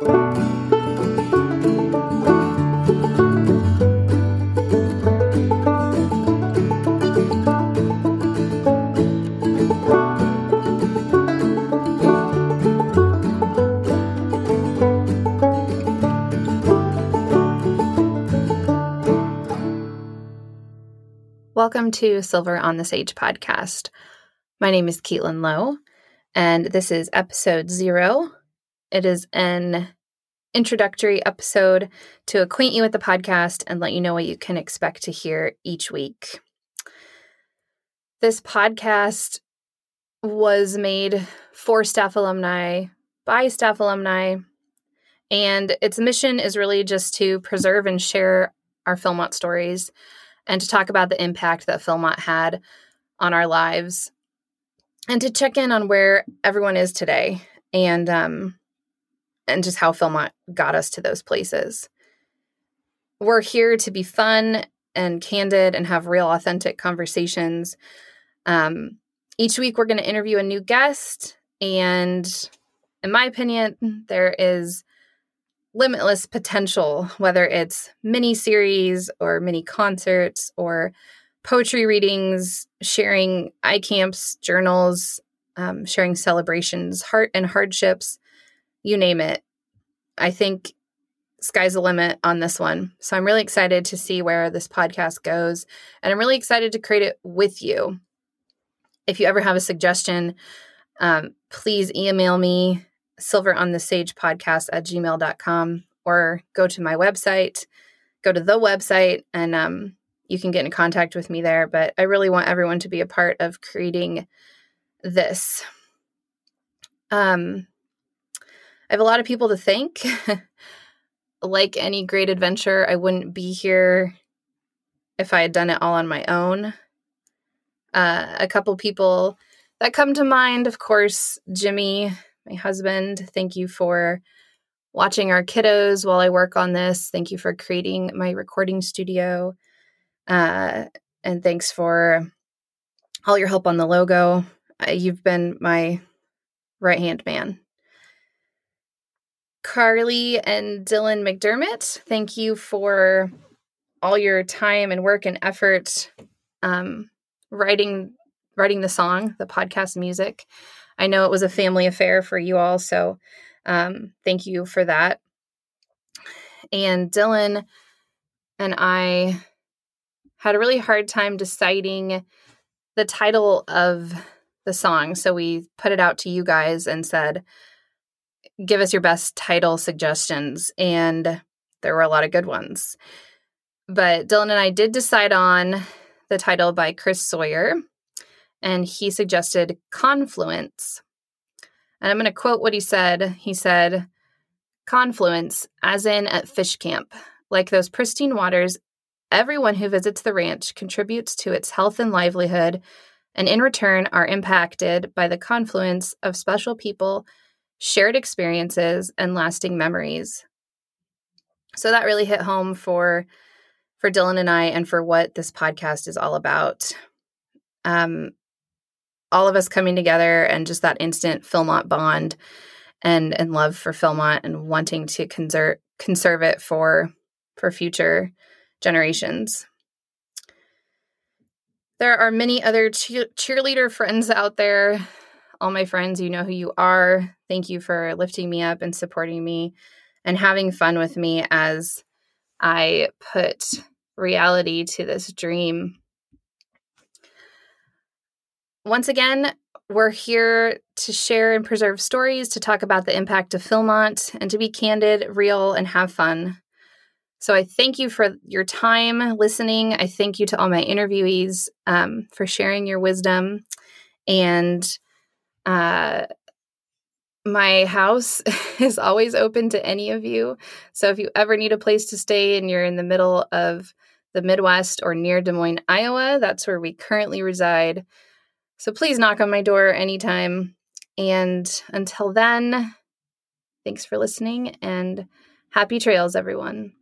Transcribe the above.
Welcome to Silver on the Sage podcast. My name is Caitlin Lowe, and this is episode zero. It is an introductory episode to acquaint you with the podcast and let you know what you can expect to hear each week. This podcast was made for staff alumni by staff alumni, and its mission is really just to preserve and share our Philmont stories and to talk about the impact that Philmont had on our lives and to check in on where everyone is today and um and just how Philmont got us to those places. We're here to be fun and candid and have real authentic conversations. Um, each week we're going to interview a new guest and in my opinion there is limitless potential, whether it's mini series or mini concerts or poetry readings, sharing iCamps, journals, um, sharing celebrations, heart and hardships, you name it. I think sky's the limit on this one. So I'm really excited to see where this podcast goes. And I'm really excited to create it with you. If you ever have a suggestion, um, please email me silver on the sage podcast at gmail.com or go to my website, go to the website, and um, you can get in contact with me there. But I really want everyone to be a part of creating this. Um, I have a lot of people to thank. like any great adventure, I wouldn't be here if I had done it all on my own. Uh, a couple people that come to mind, of course, Jimmy my husband. Thank you for watching our kiddos while I work on this. Thank you for creating my recording studio. Uh, and thanks for all your help on the logo. Uh, you've been my right hand man. Carly and Dylan McDermott, thank you for all your time and work and effort um, writing writing the song, the podcast music. I know it was a family affair for you all, so um, thank you for that. And Dylan and I had a really hard time deciding the title of the song. So we put it out to you guys and said, give us your best title suggestions. And there were a lot of good ones. But Dylan and I did decide on the title by Chris Sawyer and he suggested confluence. And I'm going to quote what he said. He said, Confluence, as in at fish camp. Like those pristine waters, everyone who visits the ranch contributes to its health and livelihood, and in return are impacted by the confluence of special people, shared experiences, and lasting memories. So that really hit home for for Dylan and I and for what this podcast is all about. Um, all of us coming together and just that instant Philmont bond and and love for Philmont and wanting to conserve conserve it for for future generations. There are many other cheerleader friends out there. All my friends, you know who you are. Thank you for lifting me up and supporting me and having fun with me as I put reality to this dream once again, we're here to share and preserve stories, to talk about the impact of Philmont, and to be candid, real, and have fun. So I thank you for your time listening. I thank you to all my interviewees um, for sharing your wisdom. And uh, my house is always open to any of you. So if you ever need a place to stay and you're in the middle of the Midwest or near Des Moines, Iowa, that's where we currently reside. So please knock on my door anytime. And until then, thanks for listening and happy trails, everyone.